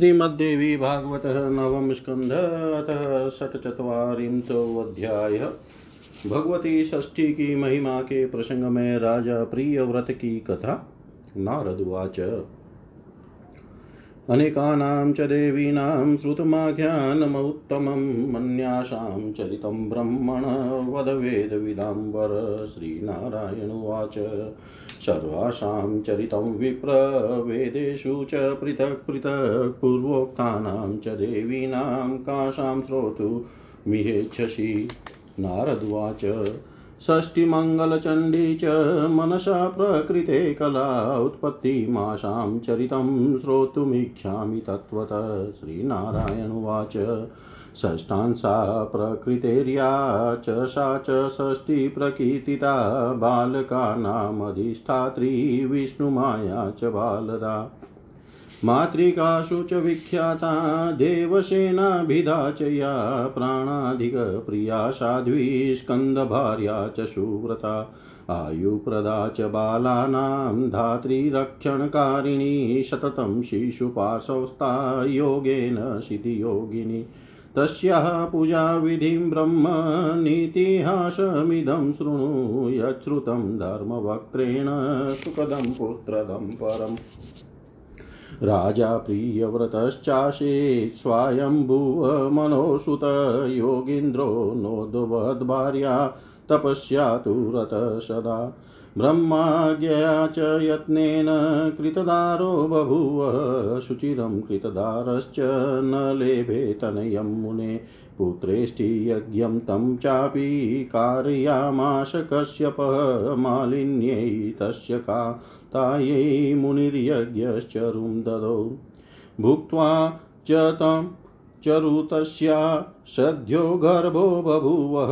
श्रीमद्देवी भागवत नवम स्कंध अतः षट्चत्वारिंशोऽध्याय भगवती षष्ठी की महिमा के प्रसंग में राजा प्रिय व्रत की कथा नारदुवाच अनेकानां च देवीनां श्रुतमाख्यानमुत्तमं मन्यासां चरितं ब्रह्मण वदवेदविदाम्बर श्रीनारायणुवाच सर्वासां चरितं विप्र वेदेषु च पृथक् पृथक् पूर्वोक्तानां च देवीनां काशां श्रोतुमिहेच्छसि नारदुवाच षष्टिमङ्गलचण्डी च मनसा प्रकृते कला उत्पत्तिमाशां चरितं श्रोतुमिच्छामि तत्त्वतः। श्रीनारायणुवाच षष्ठांसा प्रकृतेर्या च सा च षष्टिप्रकीर्तिता बालकानामधिष्ठात्री विष्णुमाया च बालदा। मातृकासु च विख्याता देवसेनाभिधा च या प्राणाधिकप्रिया साध्वी स्कन्दभार्या च सुव्रता। आयुप्रदा च बालानां धात्रीरक्षणकारिणी सततं शिशुपाशौस्ता योगेन शितियोगिनी तस्याः पूजाविधिं ब्रह्मनीतिहासमिदं शृणु यच्छ्रुतं धर्मवक्त्रेण सुखदं पुत्रदं परम्। राजा प्रियव्रतश्चासीत् स्वायम्भुवमनोसुत योगीन्द्रो नोद्वद्भार्या तपस्या तु रतः सदा। ब्रह्माज्ञया च यत्नेन कृतदारो बभूव, शुचिरं कृतदारश्च न लेभे तनयं मुने। पुत्रेष्टि यज्ञं तं चापि कारयामाश कश्यपः मालिन्यै तस्य का तायै मुनिर्यज्ञश्चरुं ददौ। भुक्त्वा च तं चरुतस्या सद्यो गर्भो बभूवः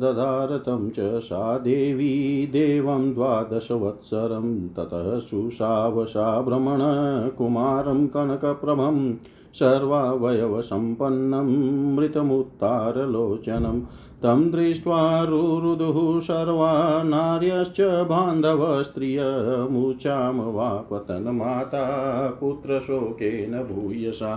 ददारतं च सा देवी देवं द्वादशवत्सरं ततः सुषावशा भ्रमण कुमारं कनकप्रभं सर्वावयवसम्पन्नं मृतमुत्तारलोचनं तं दृष्ट्वा रुरुदुः सर्वा नार्यश्च बान्धवस्त्रियमुचां वा पतनमाता पुत्रशोकेन भूयसा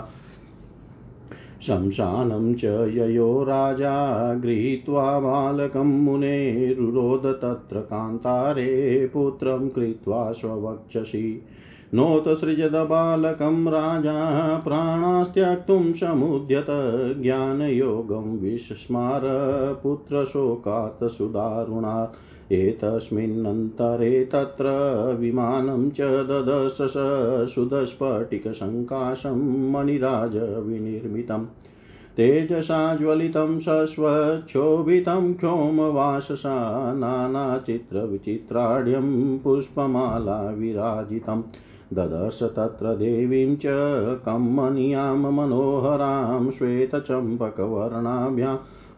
शंशानं च ययो राजा गृहीत्वा बालकं मुने रुरोध तत्र कान्तारे पुत्रं कृत्वा स्ववक्षसि। नोत्सृजत बालकं राजा प्राणास्त्यक्तुं समुद्यत ज्ञानयोगं विस्मार पुत्रशोकात् सुदारुणात्। एतस्मिन्नन्तरे तत्र विमानं च ददशस सुदस्फटिकसङ्काशं मणिराजविनिर्मितं तेजसा ज्वलितं शश्वच्छोभितं क्षोमवाससा नानाचित्रविचित्राढ्यं पुष्पमाला विराजितं ददर्श तत्र देवीं च कम्मनीयां मनोहरां श्वेतचम्पकवर्णाभ्यां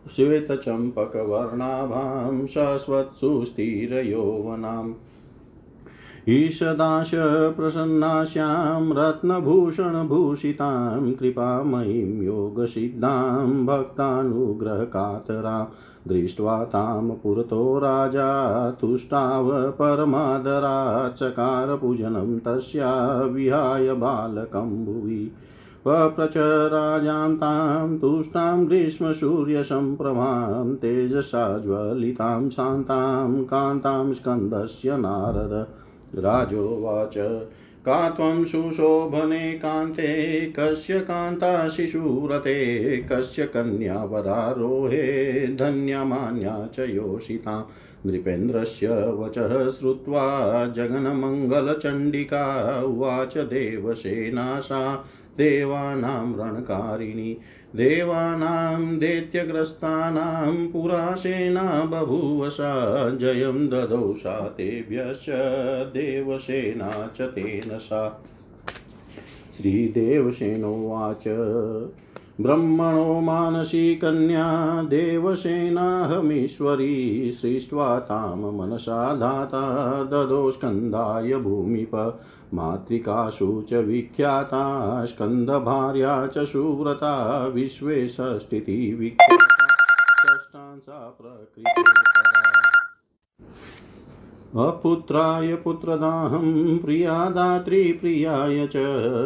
श्वेतचम्पकवर्णाभां शश्वत्सुस्थिरयौवनाम्। ईषदाश प्रसन्नास्यां रत्नभूषणभूषितां कृपामयीं योगसिद्धां भक्तानुग्रहकातरां। दृष्ट्वा तां पुरतो राजा तुष्टाव परमादरा चकार पूजनं तस्या विहाय बालकं पप्रच राजां तां तुष्टां, ग्रीष्मसूर्यसम्प्रभां तेजसा ज्वलितां शान्तां, कान्तां, स्कन्दस्य नारद। राजोवाच। का त्वं सुशोभने कान्ते, कस्य कान्ता शिशुरते, कस्य कन्यावरारोहे धन्यमान्या च योषिता। नृपेन्द्रस्य वचः श्रुत्वा, जगन्मङ्गलचण्डिका, उवाच देवसेनासा। देवानां रणकारिणी देवानां दैत्यग्रस्तानां पुरासेना बभूवसा, जयं ददौ सा तेभ्यश्च देवसेना च तेन सा। श्रीदेवसेनोवाच। ब्रह्मणो मानसी कन्या, देवसेनाहमीश्वरी, सृष्ट्वा तां मनसा धाता, ददो स्कन्दाय भूमिप, मातृकासु च विख्याता, स्कन्दभार्या च सुव्रता, विश्वे षष्टिति विख्याता अपुत्राय पुत्रदाहं प्रियाय च,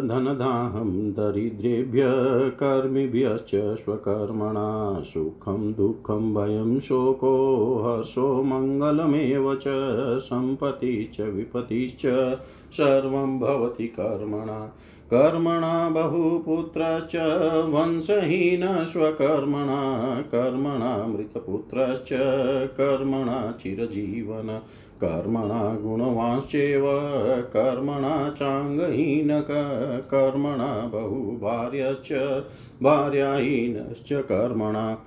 धनदाहं, दरिद्रेभ्य, कर्मिभ्यश्च, स्वकर्मणा, सुखं, दुःखं, भयं, शोको, हर्षो, मङ्गलमेव च सम्पतिश्च विपतिश्च सर्वं भवति कर्मणा। कर्मणा बहुपुत्रश्च, वंशहीन, स्वकर्मणा। कर्मणा मृतपुत्रश्च कर्मणा चिरजीवन। कर्मणा गुणवांश्चैव, कर्मणा चाङ्गहीनक, कर्मणा बहुभार्यश्च, भार्याहीनश्च कर्मणा।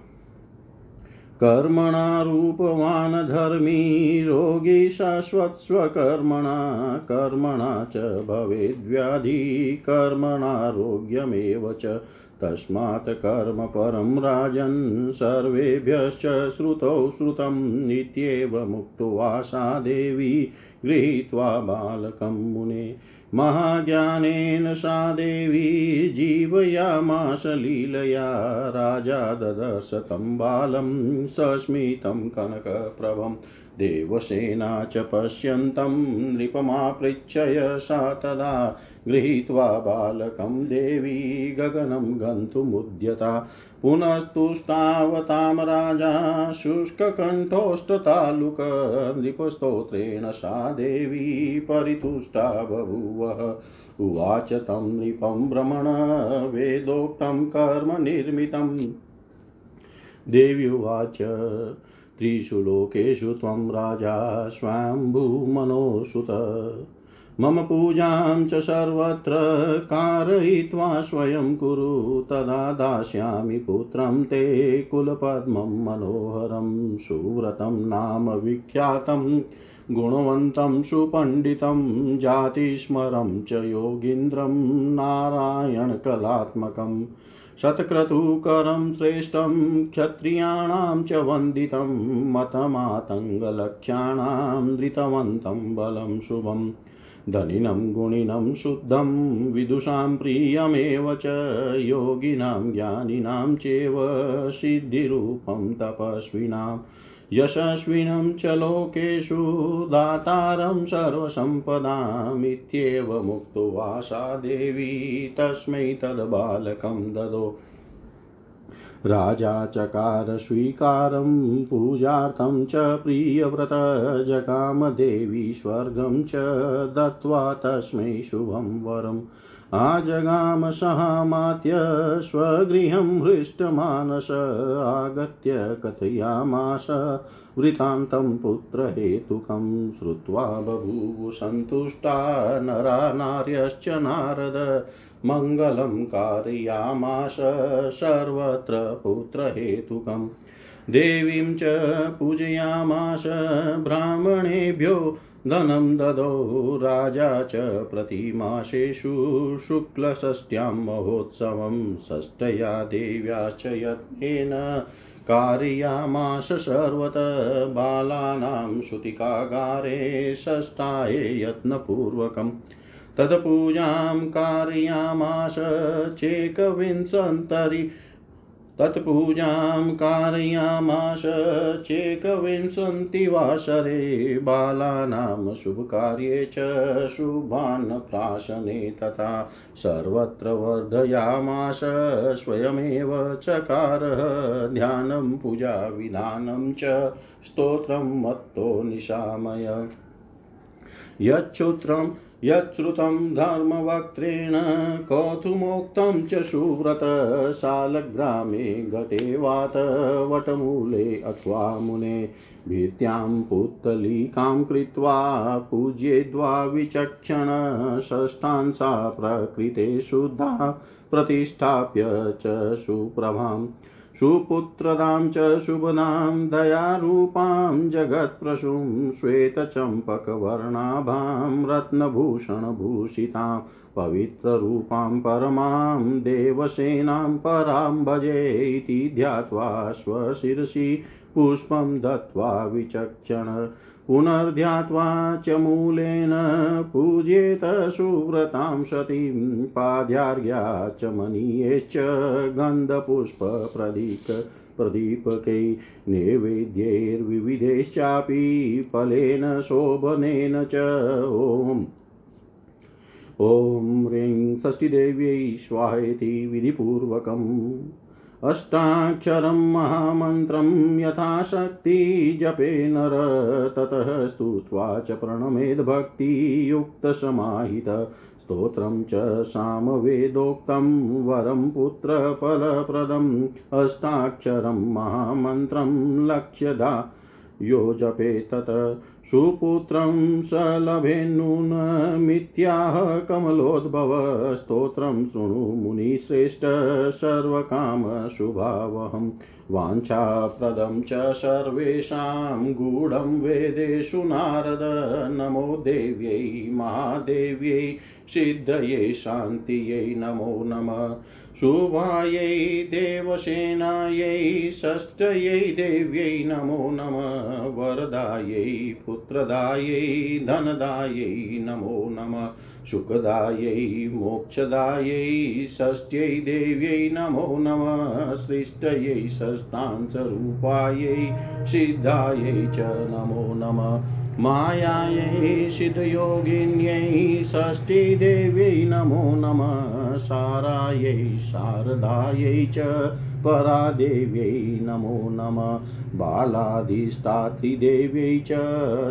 कर्मणा रूपवान् धर्मी रोगी शाश्वत्स्वकर्मणा कर्मणा च भवेद्व्याधि कर्मणारोग्यमेव च। तस्मात् कर्म परं राजन् सर्वेभ्यश्च श्रुतौ श्रुतं नित्येव मुक्त्वा सा देवी गृहीत्वा बालकं मुने। महाज्ञानेन सा देवी जीवयामास लीलया। राजा ददश तं बालं सस्मितं कनकप्रभम् देवसेना च पश्यन्तं नृपमापृच्छय सा तदा। गृहीत्वा बालकं देवी गगनं गन्तुमुद्यता। पुनस्तुष्टावतां राजा शुष्ककण्ठोष्टतालुक नृपस्तोत्रेण सा देवी परितुष्टा बभूवः। उवाच तं नृपं भ्रमण वेदोक्तं कर्म निर्मितम् देवी उवाच, त्रिषु लोकेषु त्वं राजा स्वाम्भुमनोसुत मम पूजां च सर्वत्र कारयित्वा स्वयं कुरु, तदा दास्यामि पुत्रं ते कुलपद्मं मनोहरं, सुव्रतं नाम विख्यातं, गुणवन्तं सुपण्डितं, जातिस्मरं च योगीन्द्रं नारायणकलात्मकम् शतक्रतुकरं श्रेष्ठं, क्षत्रियाणां च वन्दितं मतमातङ्गलक्ष्याणां धृतवन्तं बलं शुभम्। धनिनं गुणिनं शुद्धं विदुषां प्रियमेव च योगिनां ज्ञानिनां चैव सिद्धिरूपं तपस्विनां यशस्विनं च लोकेषु दातारं सर्वसम्पदामित्येव मुक्त्वा सा देवी तस्मै तद्बालकं ददो राजा चकार स्वीकारं, पूजार्थं च प्रियव्रत, जगामदेवी स्वर्गं च दत्त्वा तस्मै शुभं वरम्। आजगाम सहामात्य स्वगृहं हृष्टमानस, आगत्य कथयामास, वृतान्तं पुत्रहेतुकं श्रुत्वा बभूव सन्तुष्टा नरा नार्यश्च नारद। मङ्गलं कारयामास सर्वत्र पुत्रहेतुकम्। देवीं च पूजयामास ब्राह्मणेभ्यो धनं ददौ राजा च प्रतिमासेषु शुक्लषष्ट्यां महोत्सवं षष्ठया देव्याश्च यत्नेन कारयामास सर्वत बालानां श्रुतिकागारे षष्ठाये यत्नपूर्वकम्। तत्पूजां कारयामास चेकविंशन्तरि। तत्पूजां कारयामास चेकविंशतिवासरे बालानां शुभकार्ये च शुभान् प्राशने तथा सर्वत्र वर्धयामास स्वयमेव चकारः ध्यानं पूजाविधानं च स्तोत्रं मत्तो निशामय। यच्छुत्रं यच्छ्रुतं धर्मवक्त्रेण कौतुमोक्तं च सुव्रत शालग्रामे घटे वात वटमूले अथवा मुने भीत्यां पुत्तलिकां कृत्वा पूज्येद्वा विचक्षण षष्ठांसा प्रकृते शुद्धा प्रतिष्ठाप्य च सुप्रभाम्। सुपुत्रदां च शुभदां दयारूपां, जगत्प्रसूं, श्वेतचम्पकवर्णाभां, रत्नभूषणभूषितां, पवित्ररूपां परमां, देवसेनां परां भजे इति ध्यात्वा स्वशिरसि पुष्पं दत्त्वा विचक्षण पुनर्ध्यात्वा च मूलेन पूज्येत सुव्रतां सतीं पाद्यार्घ्या च मनीयेश्च गन्धपुष्पप्रदीक प्रदीपकै नैवेद्यैर्विविधैश्चापि फलेन शोभनेन च ॐ ॐ ह्रीं षष्ठिदेव्यै स्वाहेति विधिपूर्वकम्। अष्टाक्षरं महामन्त्रं यथाशक्ति जपे नर, ततः स्तुत्वा च प्रणमेद्भक्तियुक्तसमाहित। स्तोत्रं च सामवेदोक्तं वरं पुत्रफलप्रदम्। अष्टाक्षरं महामन्त्रं लक्ष्यदा यो जपे तत् सुपुत्रं स लभेन्नूनमित्याह कमलोद्भव स्तोत्रं शृणु मुनिश्रेष्ठ सर्वकामशुभावहं। वाञ्छाप्रदं च सर्वेषां गूढं वेदेषु नारद। नमो देव्यै महादेव्यै सिद्धयै शान्तियै नमो नमः। शुभायै देवसेनायै षष्ठयै देव्यै नमो नमः, वरदायै, पुत्रदायै, धनदायै नमो नमः सुखदायै मोक्षदायै षष्ठ्यै देव्यै नमो नमः सृष्टयै षष्ठांशरूपायै, सिद्धायै च नमो नमः। मायायै सिद्धयोगिन्यै षष्ठीदेव्यै नमो नमः, सारायै, शारदायै च परादेव्यै नमो नमः, बालाधिष्ठात्रिदेव्यै च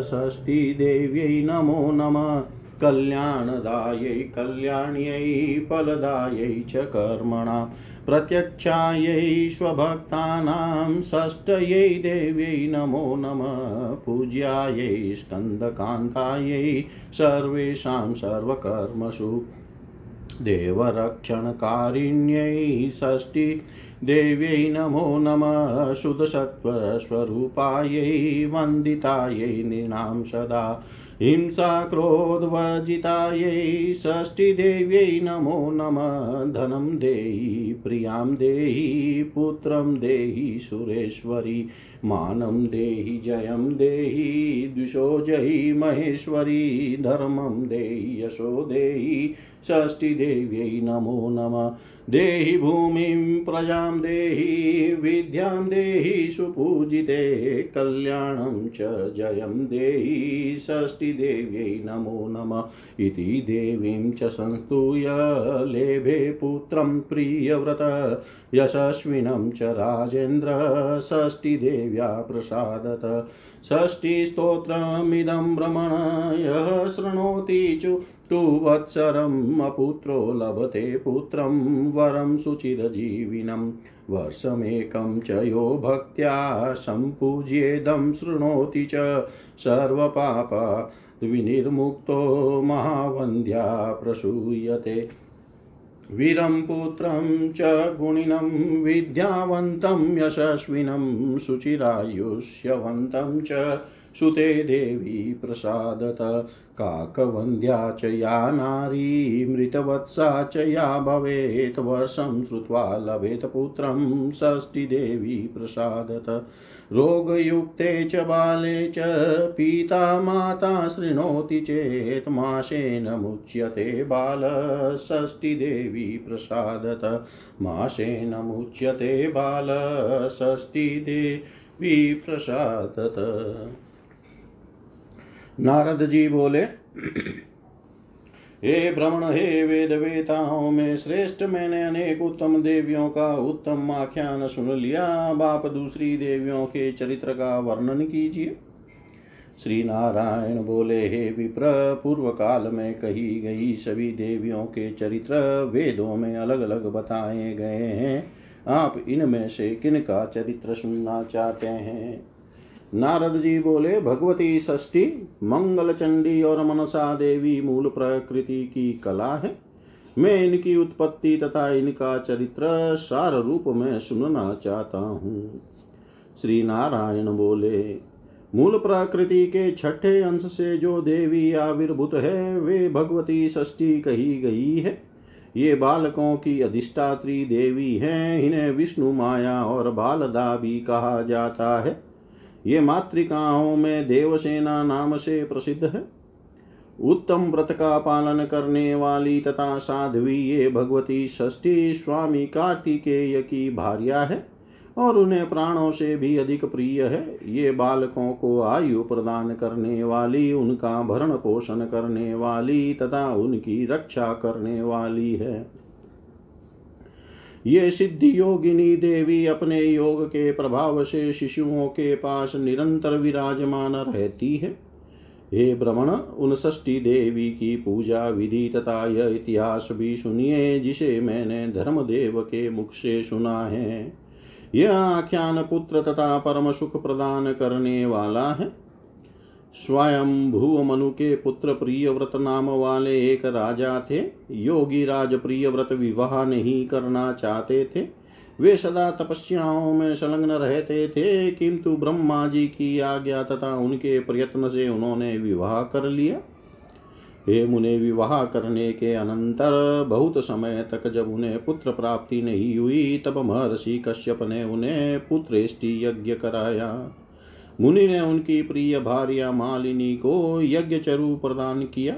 षष्ठीदेव्यै नमो नमः। कल्याणदायै, कल्याण्यै, फलदायै च कर्मणा। प्रत्यक्षायै, स्वभक्तानां, षष्ठयै देव्यै नमो नमः। पूज्यायै, स्कन्दकान्तायै, सर्वेषां सर्वकर्मसु। देवरक्षणकारिण्यै, षष्ठी देव्यै नमो नमः। शुद्धसत्त्वस्वरूपायै, वन्दितायै नृणां सदा। हिंसाक्रोधवर्जितायै षष्ठीदेव्यै नमो नमः। धनं देहि, प्रियाँ देहि, पुत्रं देहि, सुरेश्वरी। मानं देहि, जयं देहि, द्विषो जयि महेश्वरी। धर्मं देहि, यशो देहि षष्ठीदेव्यै नमो नमः। देहि भूमिं प्रजां देहि विद्यां देहि सुपूजिते, कल्याणं च जयं देहि षष्ठीदेव्यै नमो नमः। इति देवीं च संस्तूय लेभे पुत्रं प्रियव्रत, यशस्विनं च राजेन्द्र षष्ठीदेव्या प्रसादत। षष्ठीस्तोत्रमिदं भ्रमण यः शृणोति चु तु वत्सरम् अपुत्रो लभते पुत्रं वरं सुचिरजीविनं। वर्षमेकं च यो भक्त्या सम्पूज्येदं शृणोति च सर्वपाप विनिर्मुक्तो महावन्द्या प्रसूयते। वीरं पुत्रं च गुणिनं विद्यावन्तं यशस्विनं शुचिरायुष्यवन्तं च सुते देवी प्रसादत। काकवन्द्या च या नारी, मृतवत्सा च या भवेत्। वर्षं श्रुत्वा लभेत पुत्रं षष्ठीदेवी प्रसादत। रोगयुक्ते च बाले च, पिता माता शृणोति चेत्। मासेन मुच्यते बाल षष्ठीदेवी प्रसादत। मासेन मुच्यते बाल षष्ठीदेवी प्रसादत। नारद जी बोले, हे भ्रमण हे वेद वेताओं में श्रेष्ठ। मैंने अनेक उत्तम देवियों का उत्तम आख्यान सुन लिया। बाप दूसरी देवियों के चरित्र का वर्णन कीजिए। श्री नारायण बोले, हे विप्र, पूर्व काल में कही गई सभी देवियों के चरित्र वेदों में अलग अलग बताए गए हैं। आप इनमें से किन का चरित्र सुनना चाहते हैं? नारद जी बोले, भगवती षष्ठी मंगल चंडी और मनसा देवी मूल प्रकृति की कला है। मैं इनकी उत्पत्ति तथा इनका चरित्र सार रूप में सुनना चाहता हूँ। श्री नारायण बोले, मूल प्रकृति के छठे अंश से जो देवी आविर्भूत है, वे भगवती षष्ठी कही गई है। ये बालकों की अधिष्ठात्री देवी हैं, इन्हें विष्णु माया और बालदा भी कहा जाता है। ये मातृकाओं में देवसेना नाम से प्रसिद्ध है। उत्तम व्रत का पालन करने वाली तथा साध्वी ये भगवती षष्ठी स्वामी कार्तिकेय की भार्या है और उन्हें प्राणों से भी अधिक प्रिय है। ये बालकों को आयु प्रदान करने वाली, उनका भरण पोषण करने वाली तथा उनकी रक्षा करने वाली है। ये सिद्धि योगिनी देवी अपने योग के प्रभाव से शिशुओं के पास निरंतर विराजमान रहती है। हे भ्रमण उन देवी की पूजा विधि तथा यह इतिहास भी सुनिए जिसे मैंने धर्मदेव के मुख से सुना है। यह आख्यान पुत्र तथा परम सुख प्रदान करने वाला है। स्वयं भू मनु के पुत्र प्रिय व्रत नाम वाले एक राजा थे। योगी राज प्रिय व्रत विवाह नहीं करना चाहते थे। वे सदा तपस्याओं में संलग्न रहते थे, किंतु ब्रह्मा जी की आज्ञा तथा उनके प्रयत्न से उन्होंने विवाह कर लिया। हे मुने, विवाह करने के अनंतर बहुत समय तक जब उन्हें पुत्र प्राप्ति नहीं हुई, तब महर्षि कश्यप ने उन्हें पुत्रेष्टि यज्ञ कराया। मुनि ने उनकी प्रिय भार्या मालिनी को यज्ञ चरु प्रदान किया।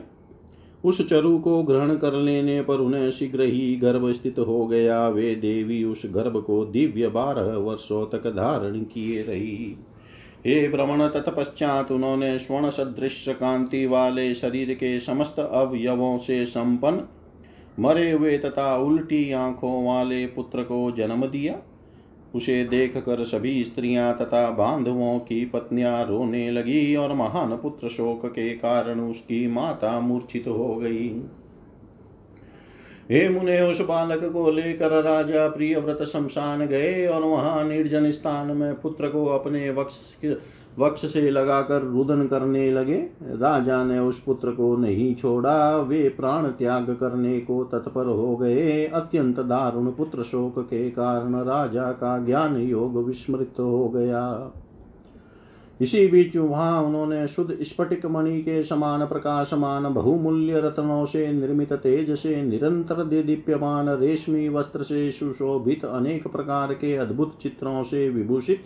उस चरु को ग्रहण कर लेने पर उन्हें शीघ्र ही गर्भ स्थित हो गया। वे देवी उस गर्भ को दिव्य बारह वर्षों तक धारण किए रही। हे भ्रमण, तत्पश्चात उन्होंने स्वर्ण सदृश कांति वाले शरीर के समस्त अवयवों से संपन्न, मरे हुए तथा उल्टी आँखों वाले पुत्र को जन्म दिया। उसे देख कर सभी स्त्रियाँ तथा बांधवों की पत्नियाँ रोने लगी और महान पुत्र शोक के कारण उसकी माता मूर्छित हो गई। हे मुने, उस बालक को लेकर राजा प्रियव्रत शमशान गए और वहाँ निर्जन स्थान में पुत्र को अपने वक्ष वक्ष से लगाकर रुदन करने लगे। राजा ने उस पुत्र को नहीं छोड़ा। वे प्राण त्याग करने को तत्पर हो गए। अत्यंत दारुण पुत्र शोक के कारण राजा का ज्ञान योग विस्मृत हो गया। इसी बीच वहाँ उन्होंने शुद्ध स्फटिक मणि के समान प्रकाशमान बहुमूल्य रत्नों से निर्मित तेज से निरंतर दीप्यमान रेशमी वस्त्र से सुशोभित अनेक प्रकार के अद्भुत चित्रों से विभूषित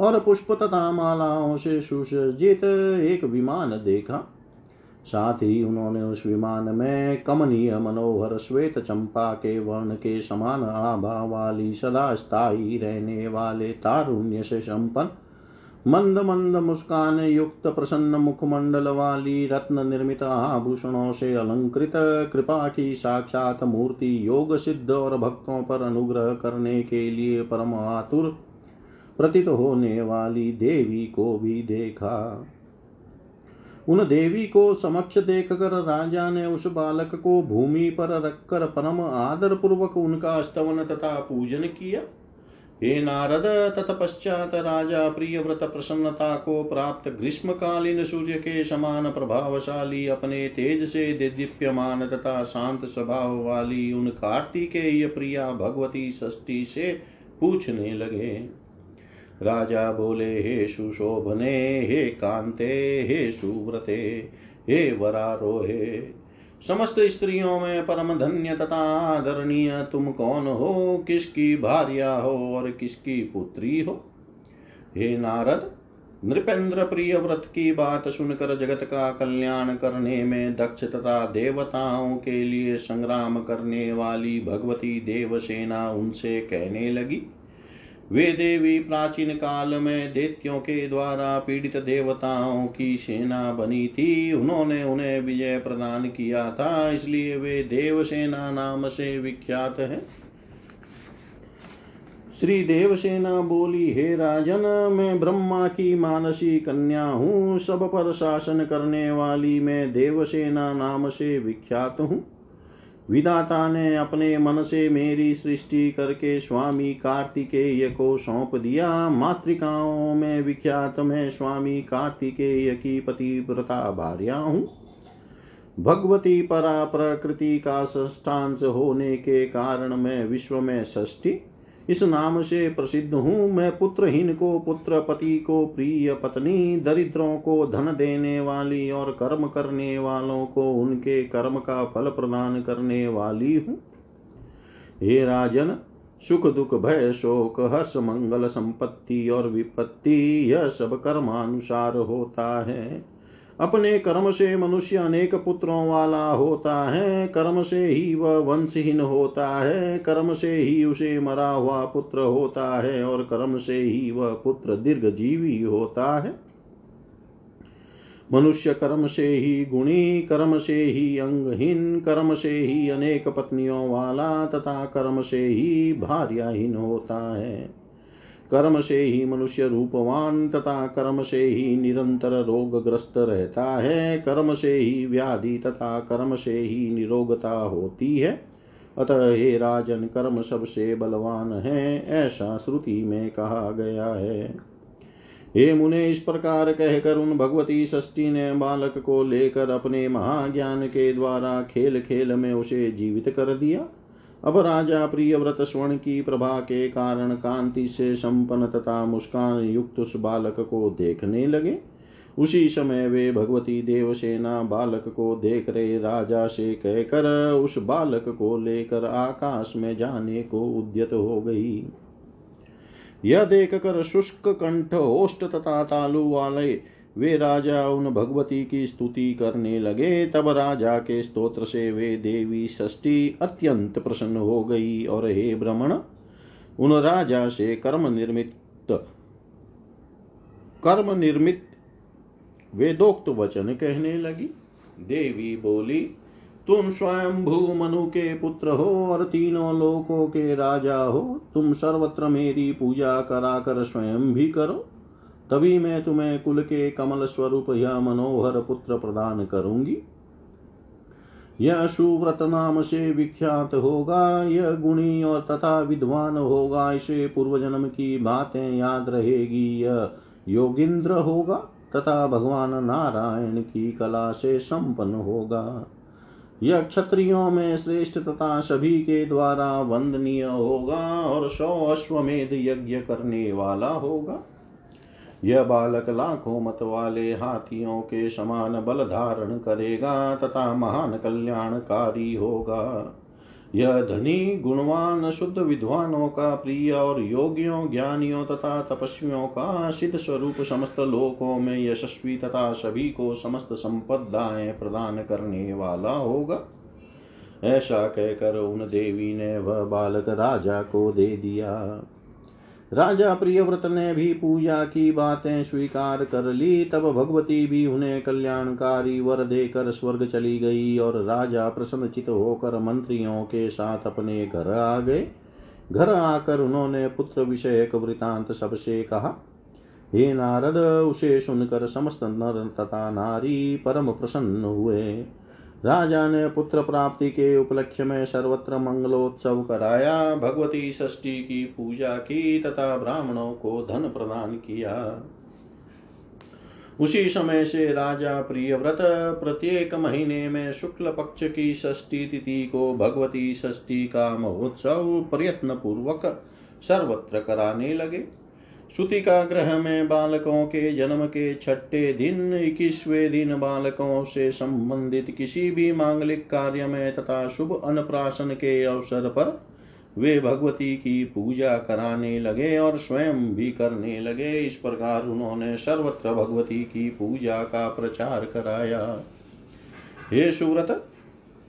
और पुष्प तथा मालाओं से सुसज्जित एक विमान देखा। साथ ही उन्होंने उस विमान में कमनीय मनोहर श्वेत चंपा के वर्ण के समान आभा वाली सदा स्थायी रहने वाले तारुण्य से संपन्न, मंद मंद मुस्कान युक्त प्रसन्न मुखमंडल वाली रत्न निर्मित आभूषणों से अलंकृत कृपा की साक्षात मूर्ति योग सिद्ध और भक्तों पर अनुग्रह करने के लिए परम आतुर प्रतीत होने वाली देवी को भी देखा। उन देवी को समक्ष देखकर राजा ने उस बालक को भूमि पर रखकर परम आदर पूर्वक उनका स्तवन तथा पूजन किया। हे नारद, तत्पश्चात राजा प्रिय व्रत प्रसन्नता को प्राप्त ग्रीष्मकालीन सूर्य के समान प्रभावशाली, अपने तेज से दीप्यमान तथा शांत स्वभाव वाली उन कार्तिकेय प्रिया भगवती षष्ठी से पूछने लगे। राजा बोले, हे सुशोभने, हे कांते, हे सुव्रते, हे वरारोहे, समस्त स्त्रियों में परम धन्य तथा आदरणीय तुम कौन हो? किसकी भार्या हो और किसकी पुत्री हो? हे नारद, नृपेंद्र प्रिय व्रत की बात सुनकर जगत का कल्याण करने में दक्ष तथा देवताओं के लिए संग्राम करने वाली भगवती देवसेना उनसे कहने लगी। वे देवी प्राचीन काल में दैत्यों के द्वारा पीड़ित देवताओं की सेना बनी थी। उन्होंने उन्हें विजय प्रदान किया था, इसलिए वे देवसेना नाम से विख्यात है। श्री देवसेना बोली, हे राजन, मैं ब्रह्मा की मानसी कन्या हूँ। सब पर शासन करने वाली मैं देवसेना नाम से विख्यात हूँ। विधाता ने अपने मन से मेरी सृष्टि करके स्वामी कार्तिकेय को सौंप दिया। मातृकाओं में विख्यात मैं स्वामी कार्तिकेय की पति पतिव्रता भार्या हूँ। भगवती परा प्रकृति का सृष्टांश होने के कारण मैं विश्व में षष्ठी इस नाम से प्रसिद्ध हूँ मैं पुत्रहीन को पुत्र पति को, प्रिय पत्नी, दरिद्रों को, धन देने वाली और कर्म करने वालों को, उनके कर्म का फल प्रदान करने वाली हूँ। हे राजन, सुख दुख भय शोक, हर्ष मंगल संपत्ति और विपत्ति, यह सब कर्मानुसार होता है। अपने कर्म से मनुष्य अनेक पुत्रों वाला होता है। कर्म से ही वह वंशहीन होता है। कर्म से ही उसे मरा हुआ पुत्र होता है और कर्म से ही वह पुत्र दीर्घ जीवी होता है। मनुष्य कर्म से ही गुणी, कर्म से ही अंगहीन, कर्म से ही अनेक पत्नियों वाला तथा कर्म से ही भार्याहीन होता है। कर्म से ही मनुष्य रूपवान, तथा कर्म से ही निरंतर रोगग्रस्त रहता है। कर्म से ही व्याधि तथा कर्म से ही निरोगता होती है। अतः हे राजन, कर्म सबसे बलवान है, ऐसा श्रुति में कहा गया है। हे मुने, इस प्रकार कहकर उन भगवती षष्ठी ने बालक को लेकर अपने महाज्ञान के द्वारा खेल खेल में उसे जीवित कर दिया। अब राजा प्रिय व्रत स्वर्ण की प्रभा के कारण कांति से संपन्न तथा मुस्कान युक्त उस बालक को देखने लगे। उसी समय वे भगवती देवसेना बालक को देख रहे राजा से कहकर उस बालक को लेकर आकाश में जाने को उद्यत हो गई। यह देख कर शुष्क कंठ ओष्ट तथा तालु वाले वे राजा उन भगवती की स्तुति करने लगे। तब राजा के स्तोत्र से वे देवी षष्ठी अत्यंत प्रसन्न हो गई और हे भ्रमण उन राजा से कर्म निर्मित कर्म निर्मित वेदोक्त वचन कहने लगी। देवी बोली, तुम स्वयं भू मनु के पुत्र हो और तीनों लोकों के राजा हो। तुम सर्वत्र मेरी पूजा कराकर स्वयं भी करो। तभी मैं तुम्हें कुल के कमल स्वरूप यह मनोहर पुत्र प्रदान करूँगी। यह सुव्रत नाम से विख्यात होगा, यह गुणी और तथा विद्वान होगा, इसे पूर्व जन्म की बातें याद रहेगी, यह योगिंद्र होगा तथा भगवान नारायण की कला से संपन्न होगा। यह क्षत्रियों में श्रेष्ठ तथा सभी के द्वारा वंदनीय होगा और सौ अश्वमेध यज्ञ करने वाला होगा। यह बालक लाखों मत वाले हाथियों के समान बल धारण करेगा तथा महान कल्याणकारी होगा। यह धनी, गुणवान, शुद्ध विद्वानों का प्रिय और योगियों, ज्ञानियों तथा तपस्वियों का सिद्ध स्वरूप समस्त लोकों में यशस्वी तथा सभी को समस्त संपदाएँ प्रदान करने वाला होगा। ऐसा कहकर उन देवी ने वह बालक राजा को दे दिया। राजा प्रियव्रत ने भी पूजा की बातें स्वीकार कर ली। तब भगवती भी उन्हें कल्याणकारी वर देकर स्वर्ग चली गई और राजा प्रसन्नचित होकर मंत्रियों के साथ अपने घर आ गए। घर आकर उन्होंने पुत्र विषयक वृतांत सबसे कहा, हे नारद, उसे सुनकर समस्त नर तथा नारी परम प्रसन्न हुए। राजा ने पुत्र प्राप्ति के उपलक्ष्य में सर्वत्र मंगलोत्सव कराया। भगवती षष्ठी की पूजा की तथा ब्राह्मणों को धन प्रदान किया। उसी समय से राजा प्रिय व्रत प्रत्येक महीने में शुक्ल पक्ष की षष्ठी तिथि को भगवती षष्ठी का महोत्सव प्रयत्न पूर्वक सर्वत्र कराने लगे। श्रुतिका ग्रह में बालकों के जन्म के छठे दिन, इक्कीसवें दिन बालकों से संबंधित किसी भी मांगलिक कार्य में तथा शुभ अन्नप्राशन के अवसर पर वे भगवती की पूजा कराने लगे और स्वयं भी करने लगे। इस प्रकार उन्होंने सर्वत्र भगवती की पूजा का प्रचार कराया। हे सुव्रत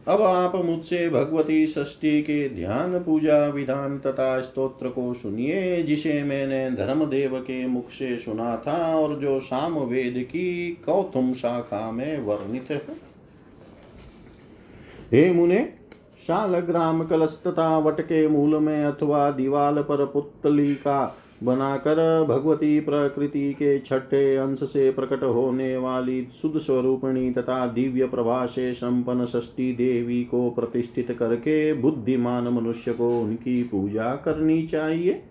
अब आप मुझसे भगवती षष्ठी के ध्यान पूजा विधान तथा स्तोत्र को सुनिए, जिसे मैंने धर्मदेव के मुख से सुना था और जो साम वेद की कौतुम शाखा में वर्णित है। हे मुने शालग्राम कलश तथा वट के मूल में अथवा दीवाल पर पुतली का बनाकर भगवती प्रकृति के छठे अंश से प्रकट होने वाली शुद्ध स्वरूपिणी तथा दिव्य प्रभा से संपन्न षष्ठी देवी को प्रतिष्ठित करके बुद्धिमान मनुष्य को उनकी पूजा करनी चाहिए।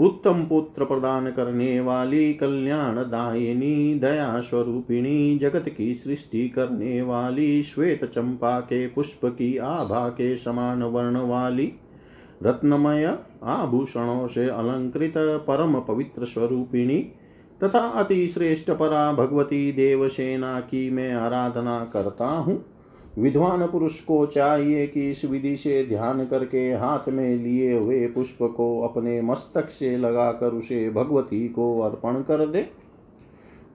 उत्तम पुत्र प्रदान करने वाली कल्याण दायिनी दया स्वरूपिणी, जगत की सृष्टि करने वाली, श्वेत चंपा के पुष्प की आभा के समान वर्ण वाली, रत्नमय आभूषणों से अलंकृत परम पवित्र स्वरूपिणी तथा अति श्रेष्ठ परा भगवती देवसेना की मैं आराधना करता हूँ। विद्वान पुरुष को चाहिए कि इस विधि से ध्यान करके हाथ में लिए हुए पुष्प को अपने मस्तक से लगाकर उसे भगवती को अर्पण कर दे।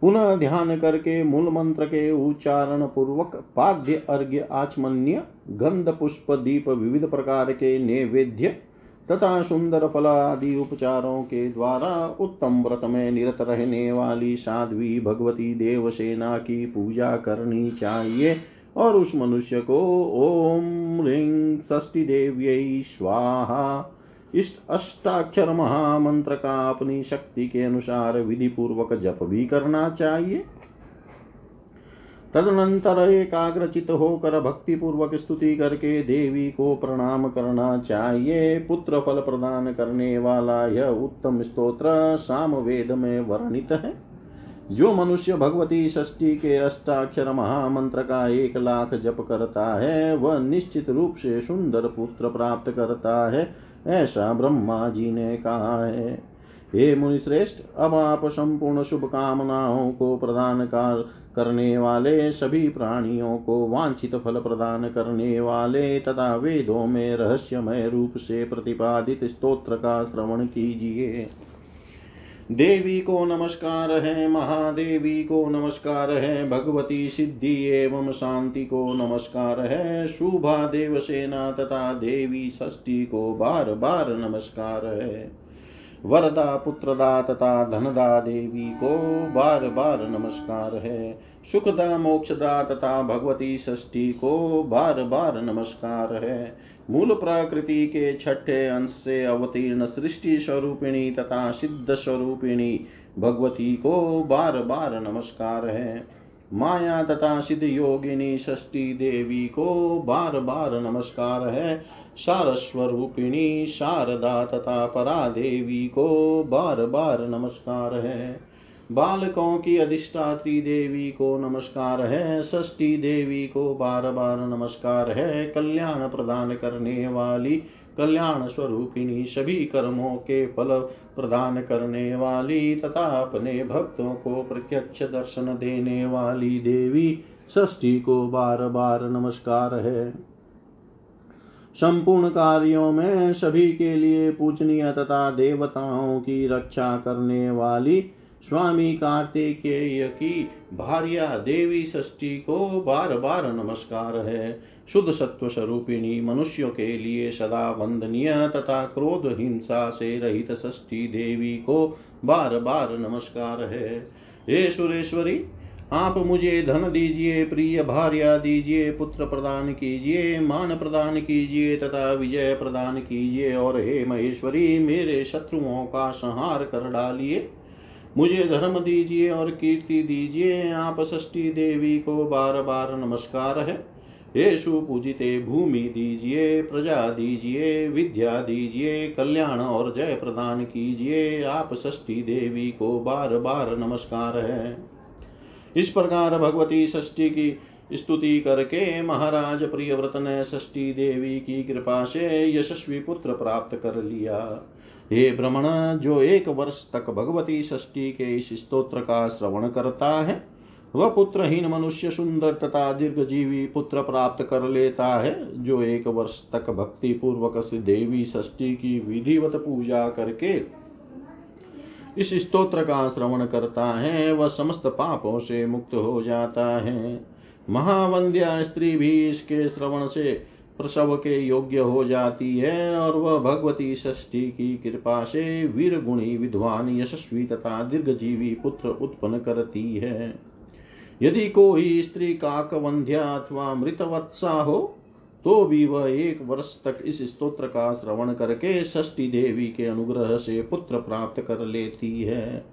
पुनः ध्यान करके मूल मंत्र के उच्चारण पूर्वक पाद्य, अर्घ्य, आचमन्य, गंध, पुष्प, दीप, विविध प्रकार के नैवेद्य तथा सुंदर फल आदि उपचारों के द्वारा उत्तम व्रत में निरत रहने वाली साध्वी भगवती देवसेना की पूजा करनी चाहिए और उस मनुष्य को ओम ह्रीं षष्टि देव्य स्वाहा। इस अष्टाक्षर महामंत्र का अपनी शक्ति के अनुसार विधि पूर्वक जप भी करना चाहिए। तदनंतर एकाग्रचित होकर भक्ति पूर्वक स्तुति करके देवी को प्रणाम करना चाहिए। पुत्र फल प्रदान करने वाला यह उत्तम स्तोत्र साम वेद में वर्णित है। जो मनुष्य भगवती षष्ठी के अष्टाक्षर महामंत्र का एक लाख जप करता है, वह निश्चित रूप से सुंदर पुत्र प्राप्त करता है, ऐसा ब्रह्मा जी ने कहा है। हे मुनिश्रेष्ठ, अब आप संपूर्ण शुभ कामनाओं को प्रदान कर करने वाले सभी प्राणियों को वांछित फल प्रदान करने वाले तथा वेदों में रहस्यमय रूप से प्रतिपादित स्तोत्र का श्रवण कीजिए। देवी को नमस्कार है, महादेवी को नमस्कार है, भगवती सिद्धि एवं शांति को नमस्कार है शुभा देवसेना तथा देवी षष्ठी को बार बार नमस्कार है। वरदा पुत्रदा तथा धनदा देवी को बार बार नमस्कार है। सुखदा, मोक्षदा तथा भगवती षष्ठी को बार बार नमस्कार है। मूल प्रकृति के छठे अंश से अवतीर्ण सृष्टि स्वरूपिणी तथा सिद्ध स्वरूपिणी भगवती को बार बार नमस्कार है। माया तथा सिद्ध योगिनी षष्ठी देवी को बार बार नमस्कार है। सारस्वरूपिणी शारदा तथा परा देवी को बार बार नमस्कार है। बालकों की अधिष्ठात्री देवी को नमस्कार है। षष्ठी देवी को बार बार नमस्कार है। कल्याण प्रदान करने वाली कल्याण स्वरूपिणी सभी कर्मों के फल प्रदान करने वाली तथा अपने भक्तों को प्रत्यक्ष दर्शन देने वाली देवी षष्ठी को बार बार नमस्कार है। संपूर्ण कार्यों में सभी के लिए पूजनीय तथा देवताओं की रक्षा करने वाली स्वामी कार्तिकेय की भार्या देवी षष्ठी को बार बार नमस्कार है। शुद्ध सत्व स्वरूपिणी मनुष्यों के लिए सदा वंदनीय तथा क्रोध हिंसा से रहित षष्ठी देवी को बार बार नमस्कार है। हे सुरेश्वरी, आप मुझे धन दीजिए, प्रिय भार्या दीजिए, पुत्र प्रदान कीजिए, मान प्रदान कीजिए तथा विजय प्रदान कीजिए और हे महेश्वरी, मेरे शत्रुओं का संहार कर डालिए। मुझे धर्म दीजिए और कीर्ति दीजिए, आप षष्ठी देवी को बार बार नमस्कार है। हे सुपूजिते भूमि दीजिए, प्रजा दीजिए, विद्या दीजिए, कल्याण और जय प्रदान कीजिए। आप षष्ठी देवी को बार बार नमस्कार है। इस प्रकार भगवती षष्ठी की स्तुति करके महाराज प्रियव्रत ने षष्ठी देवी की कृपा से यशस्वी पुत्र प्राप्त कर लिया। हे भ्रमण जो एक वर्ष तक भगवती षष्ठी के इस स्तोत्र का श्रवण करता है वह पुत्रहीन मनुष्य सुंदर तथा दीर्घजीवी पुत्र प्राप्त कर लेता है, जो एक वर्ष तक भक्ति पूर्वक देवी षष्ठी की विधिवत पूजा करके इस स्तोत्र का श्रवण करता है, वह समस्त पापों से मुक्त हो जाता है। महावंद्या स्त्री भी इसके श्रवण से प्रसव के योग्य हो जाती है और वह भगवती षष्ठी की कृपा से वीर गुणी विद्वान यशस्वी तथा दीर्घजीवी पुत्र उत्पन्न करती है। यदि कोई स्त्री काकवंध्या अथवा मृतवत्सा हो तो भी वह एक वर्ष तक इस स्तोत्र का श्रवण करके षष्ठी देवी के अनुग्रह से पुत्र प्राप्त कर लेती है।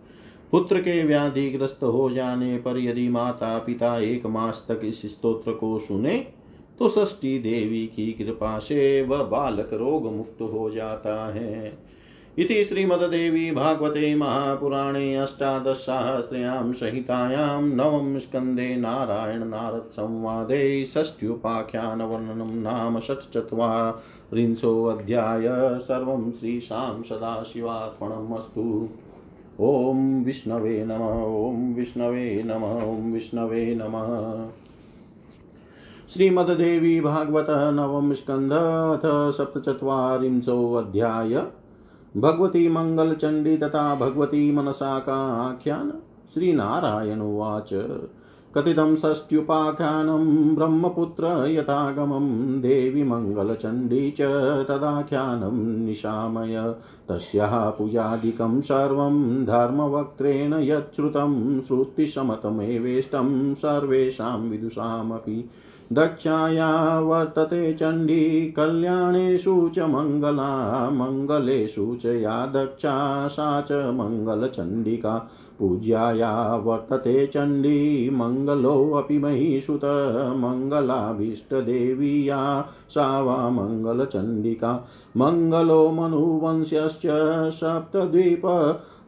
पुत्र के व्याधिग्रस्त हो जाने पर यदि माता पिता एक मास तक इस स्तोत्र को सुने तो षष्ठी देवी की कृपा से वह बालक रोग मुक्त हो जाता है। इति श्रीमद्देवी भागवते महापुराणे अष्टादशसाहस्र्यां संहितायां नवम स्कन्धे नारायण नारद संवादे षष्ठ्युपाख्यानवर्णनं नाम षट्चत्वारिंशोऽध्याय सर्वं श्रीशां सदाशिवार्पणम् अस्तु। ॐ विष्णवे नमः, ॐ विष्णवे नमः, ॐ विष्णवे नमः। श्रीमद्देवी भागवत नवम स्कंध अथ सप्तचत्वारिंशोऽध्याय भगवती मंगल चंडी तथा भगवती मनसा का आख्यान श्रीनारायण उवाच। कथितं षष्ट्युपाख्यानं ब्रह्मपुत्र यथागमं देवी मङ्गलचण्डी च तदाख्यानं निशामय। तस्याः पूजादिकं सर्वं धर्मवक्त्रेण यच्छ्रुतं श्रुतिसमतमेवेष्टं सर्वेषां विदुषामपि। दक्षाया वर्तते चण्डी, कल्याणेषु च मङ्गला, मङ्गलेषु च या दक्षा, सा च मङ्गलचण्डिका। पूज्याया वर्तते चण्डी, मङ्गलोऽपि महिषुत मङ्गलाभीष्टदेवी या सा वा मङ्गलचण्डिका। मङ्गलो मनुवंश्यश्च, सप्तद्वीप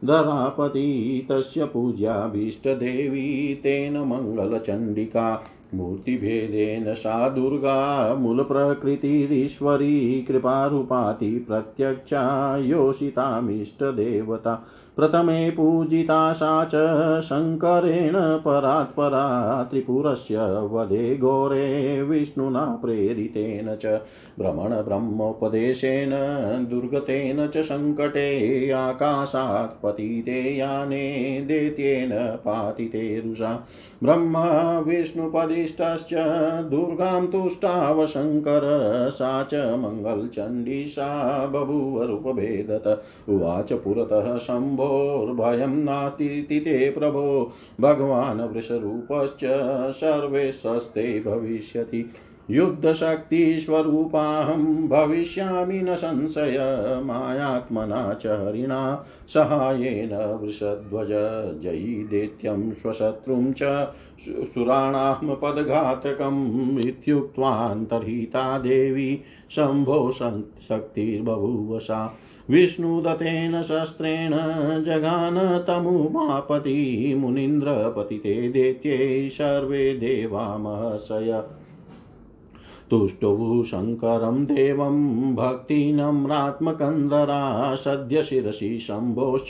धरापति, तस्य पूज्याभीष्टदेवी, तेन मङ्गलचण्डिका। मूर्तिभेदेन सा दुर्गा मूलप्रकृतिरीश्वरी कृपारूपाति प्रत्यक्षा योषितामिष्टदेवता। प्रथमे पूजिता सा च शङ्करेण परात्परा त्रिपुरस्य वधे घोरे विष्णुना प्रेरितेन च भ्रमणब्रह्मोपदेशेन दुर्गतेन च सङ्कटे आकाशात् पतिते याने दैत्येन पातिते रुषा ब्रह्मा विष्णुपदिष्टश्च दुर्गां तुष्टाव शङ्कर सा च मङ्गलचण्डी सा बभूव उवाच पुरतः शम्भोर्भयं नास्तीति ते प्रभो। भगवान् वृषरूपश्च सर्वे सस्ते भविष्यति। युद्धशक्तिस्वरूपाहं भविष्यामि न संशय, मायात्मना च हरिणा। सहायेन वृषध्वज जयी दैत्यं स्वशत्रुं च सुराणात्मपदघातकम् इत्युक्त्वान्तर्हिता देवी। शम्भो शक्तिर्बभूव सा विष्णुदत्तेन शस्त्रेण जगान तमुमापति मुनीन्द्रपतिते दैत्ये सर्वे देवा महर्षय तुष्टौ शङ्करं देवं भक्तिनम्रात्मकन्दरा सद्य शिरसि शम्भोश्च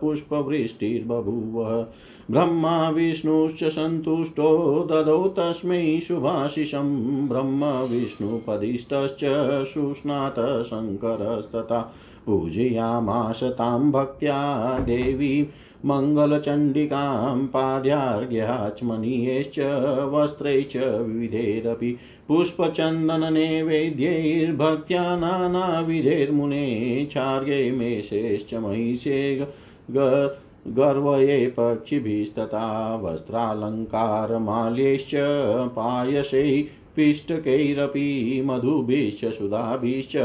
पुष्पवृष्टिर्बभूव। ब्रह्मा विष्णुश्च सन्तुष्टो ददौ तस्मै शुभाशिषं ब्रह्म विष्णुपदिष्टश्च शुष्णात शङ्करस्तथा पूजयामास तां भक्त्या देवी मङ्गलचण्डिकां पाद्यार्घ्याचमनीयैश्च, वस्त्रैश्च विविधैरपि पुष्पचन्दननैवेद्यैर्भक्त्या नानाविधैर्मुने चार्घ्यै मेषैश्च महिषे गर्वये पक्षिभिस्तथा वस्त्रालङ्कारमाल्यैश्च, पायसै पिष्टकैरपि मधुभिश्च सुधाभिश्च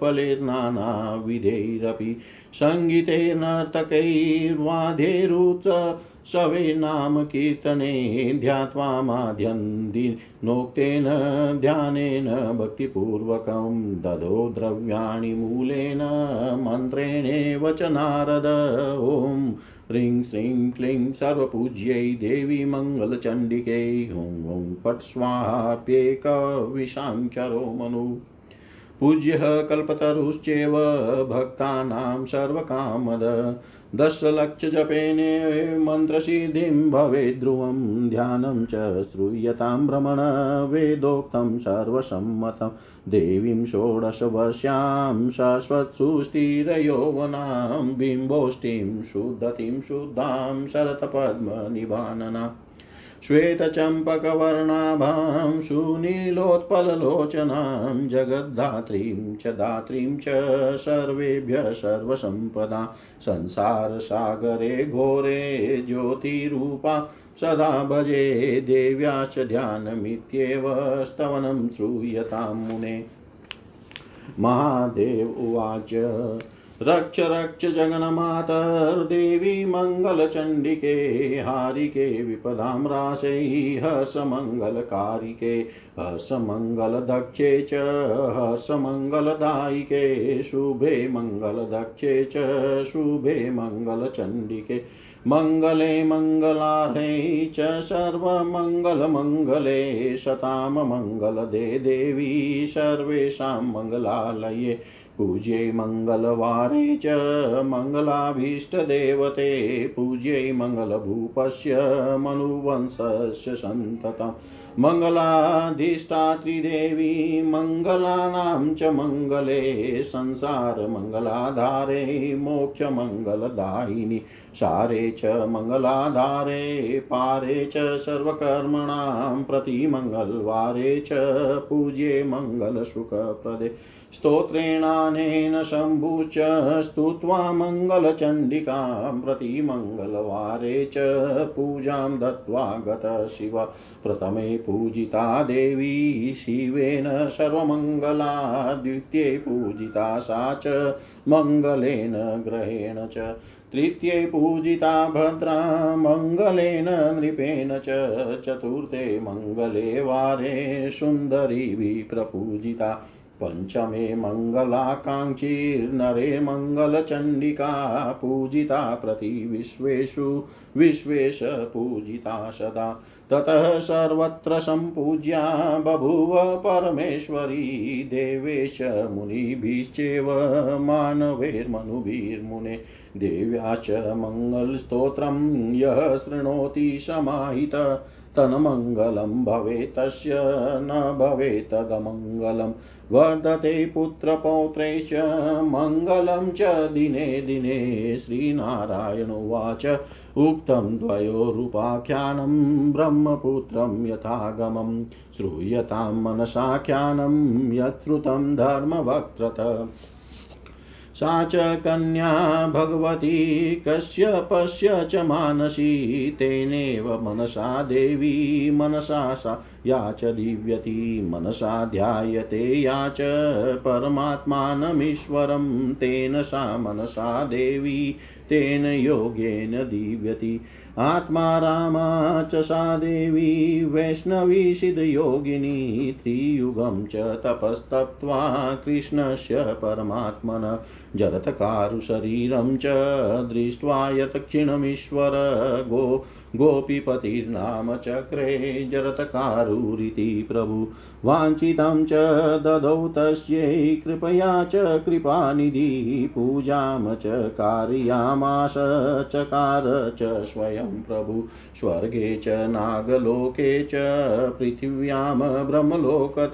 फलैर्नानाविधैरपि सङ्गीतैर्नर्तकैर्वाधैरुच शवे नाम कीर्तने, ध्यात्वा माध्यन्दिनोक्तेन ध्यानेन, भक्तिपूर्वकं ददो द्रव्याणि मूलेन, मन्त्रेणेव च नारद ॐ ह्रीं श्रीं क्लीं सर्वपूज्यै देवी मङ्गलचण्डिकै, हुं हुं पट् स्वाहाप्येकविशाङ्करो मनु पूज्यः कल्पतरुश्चेव भक्तानां सर्वकामद। दशलक्षजपेन मन्त्रसिद्धिं भवेद् ध्रुवं ध्यानं च श्रूयतां भ्रमण वेदोक्तं सर्वसम्मतं देवीं षोडशवर्ष्यां शाश्वत्सुस्थिरयौवनां बिम्बोष्टिं शुद्धतिं शुद्धां शरतपद्मनिभानना श्वेतचम्पकवर्णाभां, सुनीलोत्पललोचनां, जगद्धात्रीं च दात्रीं च सर्वेभ्यः सर्वसम्पदा, संसारसागरे घोरे ज्योतिरूपा, सदा भजे देव्या च ध्यानमित्येव स्तवनं श्रूयतां मुने। महादेव उवाच। रक्ष रक्ष जगन्मातर्देवी मङ्गलचण्डिके, हारिके विपदा से हस मंगल कारिके हस मंगल दक्षे च हस हसमङ्गलदायिके, शुभे मंगल दक्षे च, शुभे मङ्गलचण्डिके। मङ्गले मङ्गलार्हे च सर्वमङ्गलमङ्गले सतां मङ्गलदे देवी, सर्वेषां मङ्गलालये पूज्यै मङ्गलवारे च मङ्गलाभीष्टदेवते पूज्यै मङ्गलभूपस्य मनुवंशस्य सन्ततम्। मङ्गलाधिष्ठात्रिदेवी मङ्गलानां च मङ्गले संसारमङ्गलाधारे मोक्षमङ्गलदायिनि सारे च मङ्गलाधारे, पारे च सर्वकर्मणां प्रतिमङ्गलवारे च पूज्ये मङ्गलसुखप्रदे। स्तोत्रेणानेन शम्भुश्च स्तुत्वा मङ्गलचण्डिकां प्रति मङ्गलवारे च पूजां दत्त्वा गत शिव प्रथमे पूजिता देवी शिवेन सर्वमङ्गला द्वितीये पूजिता सा च मङ्गलेन ग्रहेण च तृतीये पूजिता भद्रा मङ्गलेन नृपेण च चतुर्थे मङ्गले वारे सुन्दरी प्रपूजिता पञ्चमे मङ्गलाकाङ्क्षीर्नरे मङ्गलचण्डिका पूजिता प्रति विश्वेषु, विश्वेश पूजिता सदा। ततः सर्वत्र सम्पूज्या बभूव परमेश्वरी, देवेश मुनिभिश्चेव मानवैर्मनुभिर्मुने। देव्या च मङ्गलस्तोत्रं यः शृणोति समाहित। तन्मङ्गलं भवेत् तस्य न भवेत् वर्धते पुत्रपौत्रैश्च मङ्गलं च दिने दिने। श्रीनारायण उवाच। उक्तं द्वयोरुपाख्यानं ब्रह्मपुत्रं यथागमं श्रूयतां मनसाख्यानं यत्श्रुतं धर्मवक्त्रत। सा च कन्या भगवती कश्यपस्य च मानसी तेनेव मनसा देवी मनसा सा या च दिव्यति मनसा ध्यायते, या च परमात्मानमीश्वरं, तेन सा मनसा देवी, तेन योगेन दीव्यति। आत्मा रामा च सा देवी, वैष्णवी सिद्धयोगिनी त्रियुगं च तपस्तप्त्वा कृष्णस्य परमात्मन। जरतकारुशरीरं च दृष्ट्वा यत् क्षीणमीश्वर गो गोपीपतिर्नाम चक्रे जरतकारुरिति प्रभु। वाञ्छितं च ददौ तस्यै कृपया च कृपानिधि पूजां च कारयामास चकार च स्वयं प्रभु, स्वर्गे च नागलोके च पृथिव्यां ब्रह्मलोकत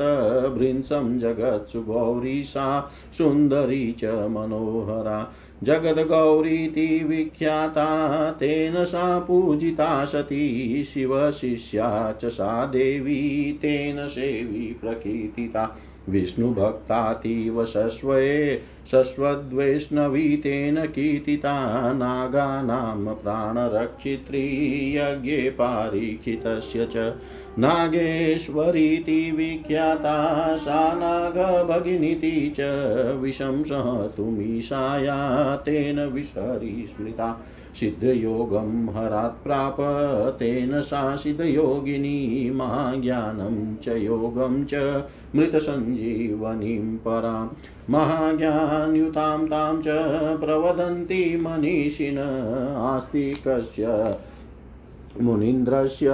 भृंसं जगत्सु गौरी सा सुन्दरी च मनोहरा। जगद्गौरीति विख्याता, तेन सा पूजिता सती, शिवशिष्या च सा देवी, तेन सेवी प्रकीर्तिता। विष्णुभक्तातीव शश्वे शश्वद्वैष्णवी तेन कीर्तिता, नागानां प्राणरक्षित्री यज्ञे पारीक्षितस्य च। नागेश्वरीति विख्याता सा नागभगिनीति च सहतुमीशाया तेन विषहरी स्मृता। सिद्धयोगं हरात् प्राप, तेन सा सिद्धयोगिनी महाज्ञानं च योगं च मृतसञ्जीवनीं परां महाज्ञानयुतां तां च प्रवदन्ति मनीषिण आस्तिकस्य मुनीन्द्रस्य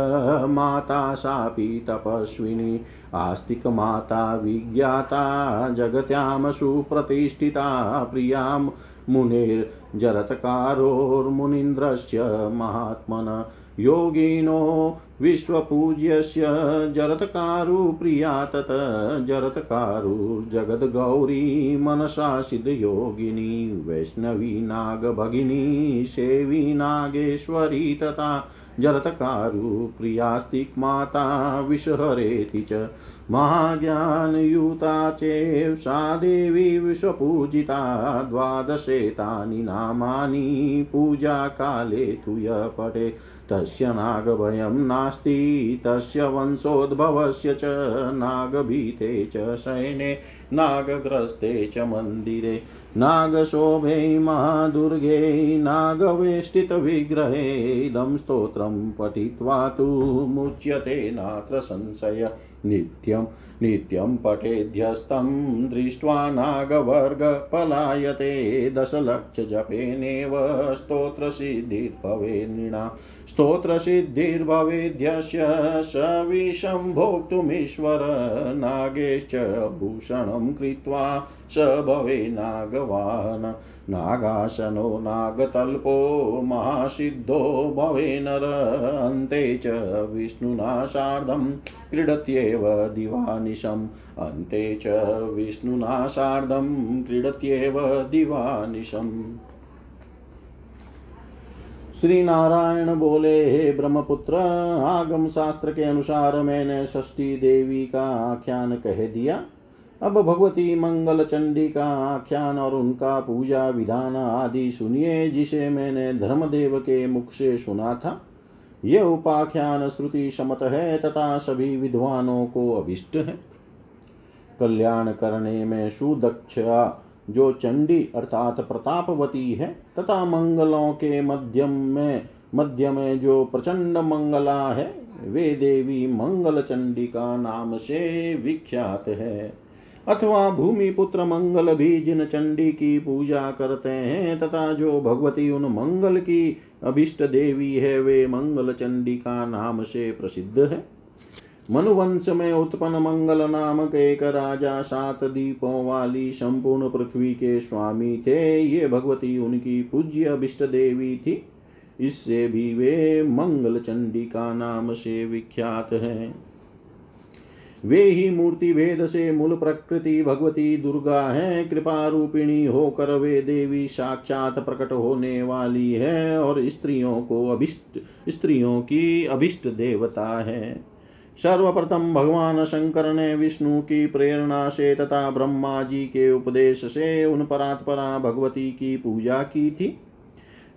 माता सापि तपस्विनी, आस्तिकमाता विज्ञाता जगत्यां सुप्रतिष्ठिता प्रिया मुनेर्जरत्कारोर्मुनीन्द्रस्य महात्मन योगिनो विश्वपूज्यस्य जरत्कारुप्रिया तत् जरत्कारुर्जगद्गौरी मनसा सिद्धयोगिनी वैष्णवी नागभगिनी सेवी नागेश्वरी तथा जरत्कारुप्रियास्तिक्माता विषहरेति च महाज्ञानयुता चेव सा देवी विश्वपूजिता द्वादशेतानि नामानि पूजाकाले तु य पठे, तस्य नागभयं नास्ति, तस्य वंशोद्भवस्य च नागभीते च शयने नागग्रस्ते च मन्दिरे। नागशोभे महादुर्गे नागवेष्टितविग्रहे इदं स्तोत्रं पठित्वा तु मुच्यते नात्र संशय। नित्यं नित्यं पठेध्यस्तं दृष्ट्वा नागवर्ग पलायते दशलक्षजपेनेव स्तोत्रसिद्धिर्भवे नृणा स्तोत्रसिद्धिर्भवेद्यस्य स विषं भोक्तुमीश्वर नागेश्च भूषणं कृत्वा स भवे नागवान् नागासनो नागतल्पो महासिद्धो भवे नर, अन्ते च विष्णुना सार्धं क्रीडत्येव दिवानिशम्। अन्ते च विष्णुना सार्धं क्रीडत्येव दिवानिशम्। श्री नारायण बोले, हे ब्रह्मपुत्र आगम शास्त्र के अनुसार मैंने षष्ठी देवी का आख्यान कह दिया। अब भगवती मंगल चंडी का आख्यान और उनका पूजा विधान आदि सुनिए, जिसे मैंने धर्मदेव के मुख से सुना था। यह उपाख्यान श्रुति समत है तथा सभी विद्वानों को अभिष्ट है। कल्याण करने में सुदक्षा जो चंडी अर्थात प्रतापवती है, तथा मंगलों के मध्यम में मध्य में जो प्रचंड मंगला है, वे देवी मंगल चंडी का नाम से विख्यात है। अथवा भूमि पुत्र मंगल भी जिन चंडी की पूजा करते हैं, तथा जो भगवती उन मंगल की अभिष्ट देवी है, वे मंगल चंडी का नाम से प्रसिद्ध है। मनुवंश में उत्पन्न मंगल नामक एक राजा सात दीपों वाली संपूर्ण पृथ्वी के स्वामी थे। ये भगवती उनकी पूज्य अभिष्ट देवी थी। इससे भी वे मंगल चंडी का नाम से विख्यात है। वे ही मूर्ति भेद से मूल प्रकृति भगवती दुर्गा है, कृपा रूपिणी होकर वे देवी साक्षात प्रकट होने वाली है और स्त्रियों को अभिष्ट, स्त्रियों की अभिष्ट देवता है। सर्वप्रथम भगवान शंकर ने विष्णु की प्रेरणा से तथा ब्रह्मा जी के उपदेश से उन परात्परा भगवती की पूजा की थी।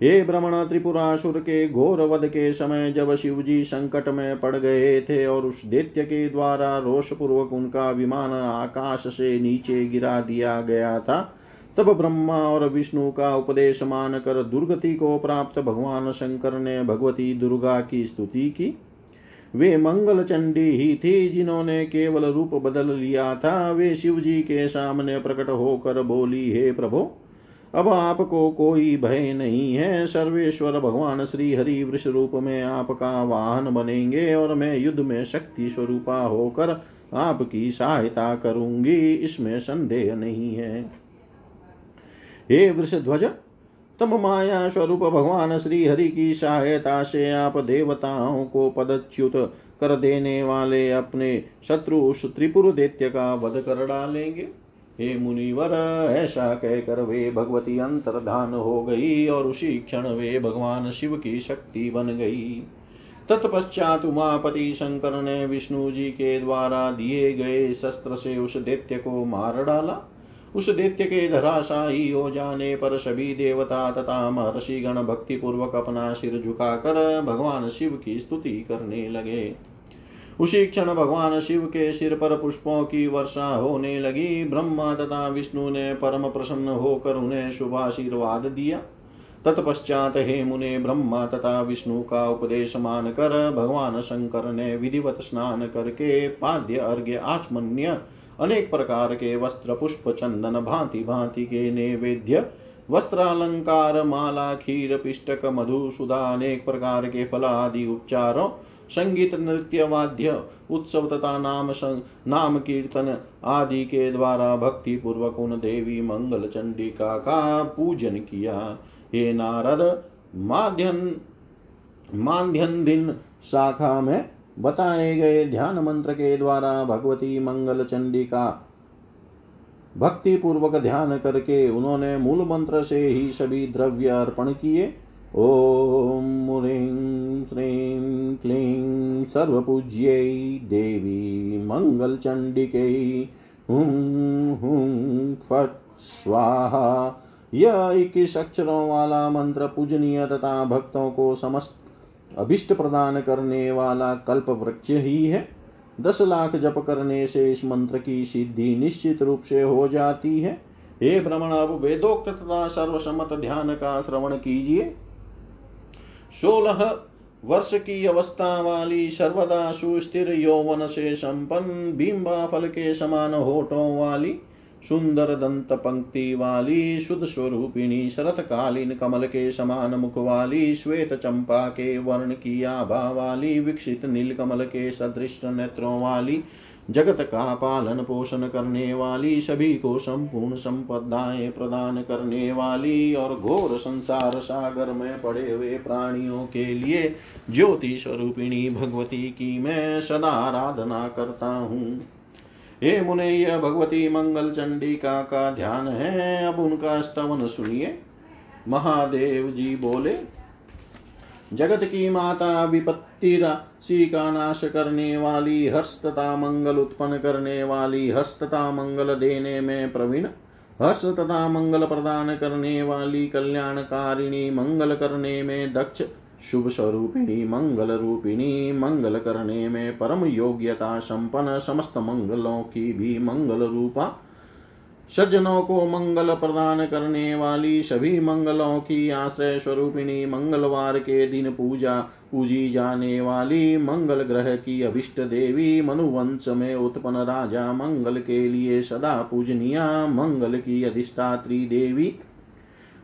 हे भ्रमण त्रिपुरासुर के घोर वध के समय जब शिव जी संकट में पड़ गए थे और उस दैत्य के द्वारा रोष पूर्वक उनका विमान आकाश से नीचे गिरा दिया गया था, तब ब्रह्मा और विष्णु का उपदेश मानकर दुर्गति को प्राप्त भगवान शंकर ने भगवती दुर्गा की स्तुति की। वे मंगल चंडी ही थी जिन्होंने केवल रूप बदल लिया था। वे शिव जी के सामने प्रकट होकर बोली, हे प्रभु अब आपको कोई भय नहीं है। सर्वेश्वर भगवान श्री हरि वृष रूप में आपका वाहन बनेंगे और मैं युद्ध में शक्ति स्वरूपा होकर आपकी सहायता करूँगी। इसमें संदेह नहीं है। हे वृषध्वज तम माया स्वरूप भगवान श्री हरि की सहायता से आप देवताओं को पदच्युत कर देने वाले अपने शत्रु त्रिपुर दैत्य का वध कर डालेंगे। हे मुनिवर, ऐसा कहकर वे भगवती अंतर्धान हो गई और उसी क्षण वे भगवान शिव की शक्ति बन गई। तत्पश्चात उमापति शंकर ने विष्णु जी के द्वारा दिए गए शस्त्र से उस दैत्य को मार डाला। उस दैत्य के धराशाही हो जाने पर सभी देवता तथा महर्षि गण भक्ति पूर्वक अपना सिर झुकाकर भगवान शिव की स्तुति करने लगे। उसी क्षण भगवान शिव के सिर पर पुष्पों की वर्षा होने लगी। ब्रह्मा तथा विष्णु ने परम प्रसन्न होकर उन्हें शुभाशीर्वाद दिया। तत्पश्चात हे मुने, ब्रह्मा तथा विष्णु का उपदेश मान कर भगवान शंकर ने विधिवत स्नान करके पाद्य, अर्घ्य, आचमन्य, अनेक प्रकार के वस्त्र, पुष्प, चंदन, भांति भांति के नैवेद्य, वस्त्रालंकार, माला, खीर, पिष्टक, मधु, सुधा, अनेक प्रकार के फल आदि उपचारों संगीत नृत्य वाद्य उत्सव तथा नाम संग, नाम कीर्तन आदि के द्वारा भक्ति पूर्वक उन देवी मंगल चंडिका का पूजन किया। हे नारद माध्यन माध्यन दिन शाखा में बताए गए ध्यान मंत्र के द्वारा भगवती मंगल चंडिका भक्ति पूर्वक ध्यान करके उन्होंने मूल मंत्र से ही सभी द्रव्य अर्पण किए। ॐ श्रीं क्लीं सर्वपूज्यै देवी मङ्गलचण्डिकै हुं हुं, फट्, स्वाहा। यह इक्कीस अक्षरों वाला मंत्र पूजनीय तथा भक्तों को समस्त अभिष्ट प्रदान करने वाला कल्प वृक्ष ही है। दस लाख जप करने से इस मंत्र की सिद्धि निश्चित रूप से हो जाती है। हे भ्रमण अब वेदोक्त तथा सर्वसम्मत ध्यान का श्रवण कीजिए। सोलह वर्ष की अवस्था वाली सर्वदा सुस्थिर यौवन से संपन्न बिंबा फल के समान होठों वाली सुंदर दंत पंक्ति वाली शुद्ध स्वरूपिणी शरत कालीन कमल के समान मुख वाली श्वेत चंपा के वर्ण की आभा वाली विकसित नील कमल के सदृश नेत्रों वाली जगत का पालन पोषण करने वाली, सभी को संपूर्ण संपदाएँ प्रदान करने वाली और घोर संसार सागर में पड़े हुए प्राणियों के लिए ज्योति स्वरूपिणी भगवती की मैं सदा आराधना करता हूँ। हे मुने, यह भगवती मंगल चंडिका का ध्यान है। अब उनका स्तवन सुनिए। महादेव जी बोले, जगत की माता विपत्ति राशि का नाश करने वाली तथा मंगल उत्पन्न करने वाली तथा मंगल देने में प्रवीण हर्ष तथा मंगल प्रदान करने वाली, कल्याणकारिणी, मंगल करने में दक्ष शुभ स्वरूपिणी मंगल रूपिणी, मंगल करने में परम योग्यता, संपन्न, समस्त मंगलों की भी मंगल रूपा सज्जनों को मंगल प्रदान करने वाली सभी मंगलों की आश्रय स्वरूपिणी मंगलवार के दिन पूजा पूजी जाने वाली मंगल ग्रह की अभिष्ट देवी मनुवंश में उत्पन्न राजा मंगल के लिए सदा पूजनिया मंगल की अधिष्ठात्री देवी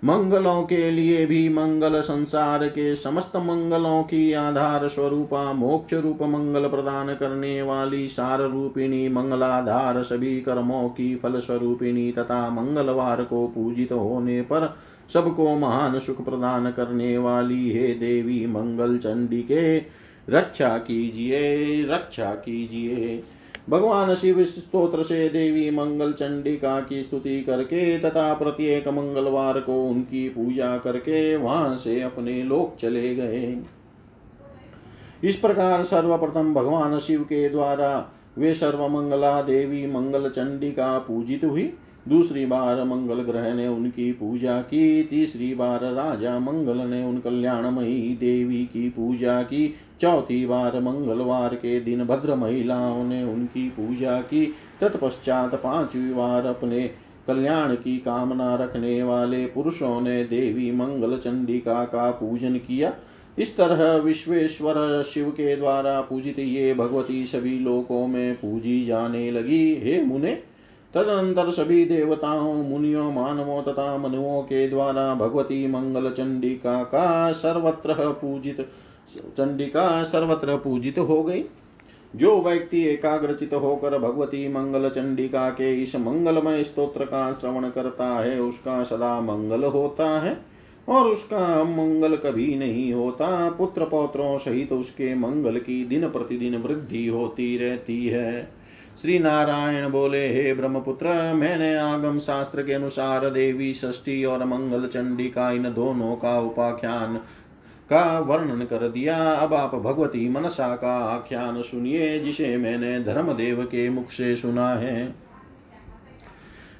मंगलों के लिए भी मंगल संसार के समस्त मंगलों की आधार स्वरूपा, मोक्ष रूप मंगल प्रदान करने वाली सार रूपिणी मंगलाधार सभी कर्मों की फल स्वरूपिणी तथा मंगलवार को पूजित होने पर सबको महान सुख प्रदान करने वाली हे देवी मंगल चंडी के, रक्षा कीजिए रक्षा कीजिए। भगवान शिव स्त्रोत्र से देवी मंगल चंडिका की स्तुति करके तथा प्रत्येक मंगलवार को उनकी पूजा करके वहाँ से अपने लोक चले गए। इस प्रकार सर्वप्रथम भगवान शिव के द्वारा वे सर्व मंगला देवी मंगल चंडिका पूजित हुई। दूसरी बार मंगल ग्रह ने उनकी पूजा की, तीसरी बार राजा मंगल ने उन कल्याणमयी देवी की पूजा की, चौथी बार मंगलवार के दिन भद्र महिलाओं ने उनकी पूजा की, तत्पश्चात पांचवी बार अपने कल्याण की कामना रखने वाले पुरुषों ने देवी मंगल चंडिका का पूजन किया। इस तरह विश्वेश्वर शिव के द्वारा पूजित ये भगवती सभी लोकों में पूजी जाने लगी। हे मुने तदनंतर सभी देवताओं मुनियों, मानवों तथा मनुओं के द्वारा भगवती मंगल चंडिका का सर्वत्र पूजित, चंडिका सर्वत्र पूजित हो गई। जो व्यक्ति एकाग्रचित होकर भगवती मंगल चंडिका के इस मंगलमय स्तोत्र का श्रवण करता है, उसका सदा मंगल होता है। और उसका मंगल कभी नहीं होता पुत्र पौत्रों सहित उसके मंगल की दिन प्रतिदिन वृद्धि होती रहती है। श्री नारायण बोले, हे ब्रह्मपुत्र, मैंने आगम शास्त्र के अनुसार देवी, षष्ठी और मंगल चंडी का इन दोनों का उपाख्यान का वर्णन कर दिया। अब आप भगवती मनसा का आख्यान सुनिए, जिसे मैंने धर्मदेव के मुख से सुना है।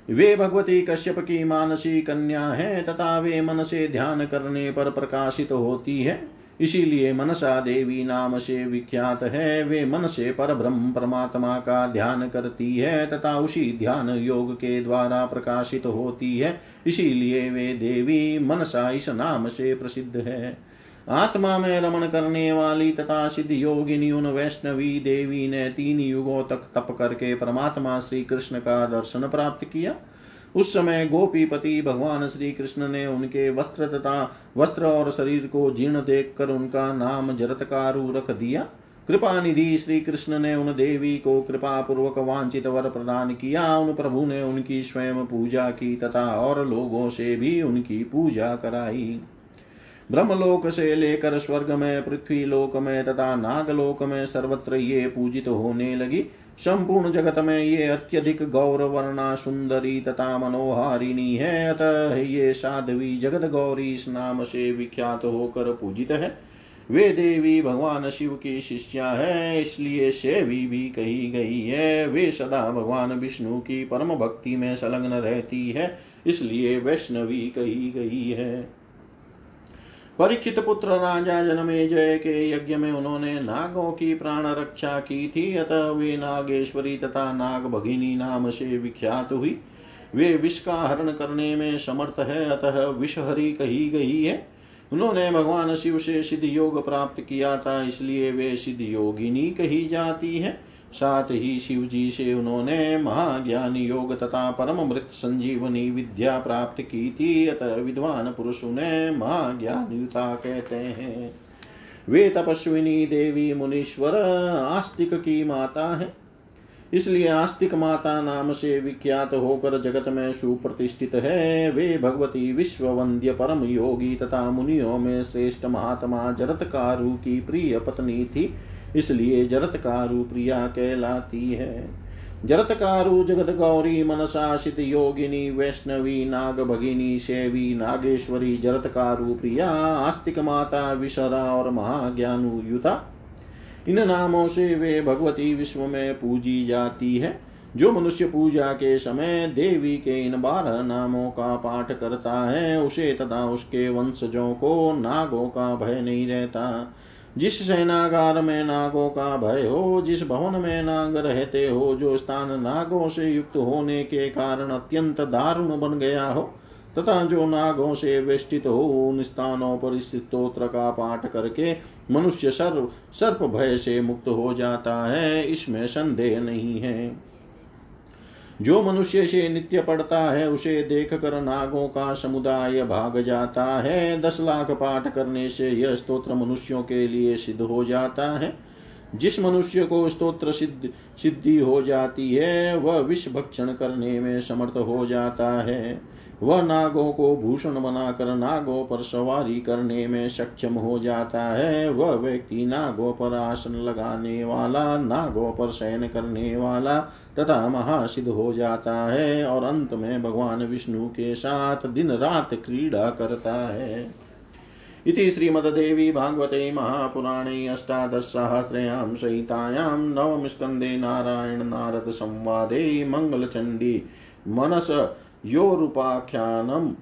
वे भगवती कश्यप की मानसी कन्या है, तथा वे मन से ध्यान करने पर प्रकाशित होती है। इसीलिए मनसा देवी नाम से विख्यात है। वे मन से पर ब्रह्म परमात्मा का ध्यान करती है तथा उसी ध्यान योग के द्वारा प्रकाशित होती है। इसीलिए वे देवी मनसा इस नाम से प्रसिद्ध है। आत्मा में रमण करने वाली तथा सिद्ध योगिनी उन वैष्णवी देवी ने तीन युगों तक तप करके परमात्मा श्री कृष्ण का दर्शन प्राप्त किया। उस समय गोपीपति भगवान श्री कृष्ण ने उनके वस्त्र तथा वस्त्र और शरीर को जीर्ण देख कर उनका नाम जरतकारु रख दिया। कृपा निधि श्री कृष्ण ने उन देवी को कृपा पूर्वक वांछित वर प्रदान किया। उन प्रभु ने उनकी स्वयं पूजा की तथा और लोगों से भी उनकी पूजा कराई। ब्रह्मलोक से लेकर स्वर्ग में पृथ्वी लोक में तथा नागलोक में सर्वत्र ये पूजित होने लगी। संपूर्ण जगत में ये अत्यधिक गौरवर्णा सुंदरी तथा मनोहारिणी है। अतः ये साध्वी जगत गौरी इस नाम से विख्यात होकर पूजित है। वे देवी भगवान शिव की शिष्या है, इसलिए सेवी भी कही गई है। वे सदा भगवान विष्णु की परम भक्ति में संलग्न रहती है, इसलिए वैष्णवी कही गई है। परीक्षित पुत्र राजा जनमे जय के यज्ञ में उन्होंने नागों की प्राण रक्षा की थी। अतः वे नागेश्वरी तथा नाग भगिनी नाम से विख्यात हुई। वे विष का हरण करने में समर्थ है, अतः विषहरी कही गई है। उन्होंने भगवान शिव से सिद्ध योग प्राप्त किया था, इसलिए वे सिद्ध योगिनी कही जाती है। साथ ही शिव जी से उन्होंने महाज्ञान योग तथा परम मृत संजीवनी विद्या प्राप्त की थी। अतः विद्वान पुरुष उन्हें महाज्ञान युता कहते हैं। वे तपस्विनी देवी मुनीश्वर आस्तिक की माता है। इसलिए आस्तिक माता नाम से विख्यात होकर जगत में सुप्रतिष्ठित है। वे भगवती विश्व वंद्य परम योगी तथा मुनियों में श्रेष्ठ महात्मा जरत कारु की प्रिय पत्नी थी। इसलिए जरत कारु प्रिया कहलाती है। जरत कारु जगत गौरी मनसाशित योगिनी, वैष्णवी, नाग भगिनी, सेवी, नागेश्वरी जरत कारु प्रिया, आस्तिक माता विशरा और महाज्ञानु युता। इन नामों से वे भगवती विश्व में पूजी जाती है। जो मनुष्य पूजा के समय देवी के इन बारह नामों का पाठ करता है, उसे तथा उसके वंशजों को नागों का भय नहीं रहता। जिस सेनागार में नागों का भय हो, जिस भवन में नाग रहते हो, जो स्थान नागों से युक्त होने के कारण अत्यंत दारुण बन गया हो, तथा जो नागों से वेष्टित हो, उन स्थानों पर स्थितोत्र का पाठ करके मनुष्य सर्व, सर्प भय से मुक्त हो जाता है, इसमें संदेह नहीं है। जो मनुष्य से नित्य पढ़ता है, उसे देख कर नागों का समुदाय भाग जाता है। दस लाख पाठ करने से यह स्तोत्र मनुष्यों के लिए सिद्ध हो जाता है। जिस मनुष्य को स्तोत्र सिद्ध, सिद्धि हो जाती है, वह विष भक्षण करने में समर्थ हो जाता है। वह नागों को भूषण बनाकर नागों पर सवारी करने में सक्षम हो जाता है। वह व्यक्ति नागों पर आसन लगाने वाला, नागों पर शयन करने वाला तथा महासिद्ध हो जाता है और अंत में भगवान विष्णु के साथ दिन रात क्रीड़ा करता है। इति श्रीमद्देवी भागवते महापुराणे अष्टादशसहस्रयां संहितायां नवमस्कन्धे नारायण नारद संवादे मङ्गलचण्डी मनस योरुपाख्यानं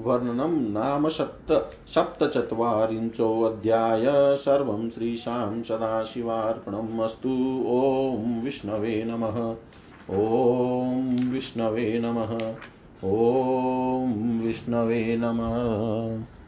वर्णनं नाम सप्त सप्तचत्वारिंशोऽध्याय सर्वं श्रीशां सदाशिवार्पणम् अस्तु। ॐ विष्णवे नमः। ॐ विष्णवे नमः। ॐ विष्णवे नमः।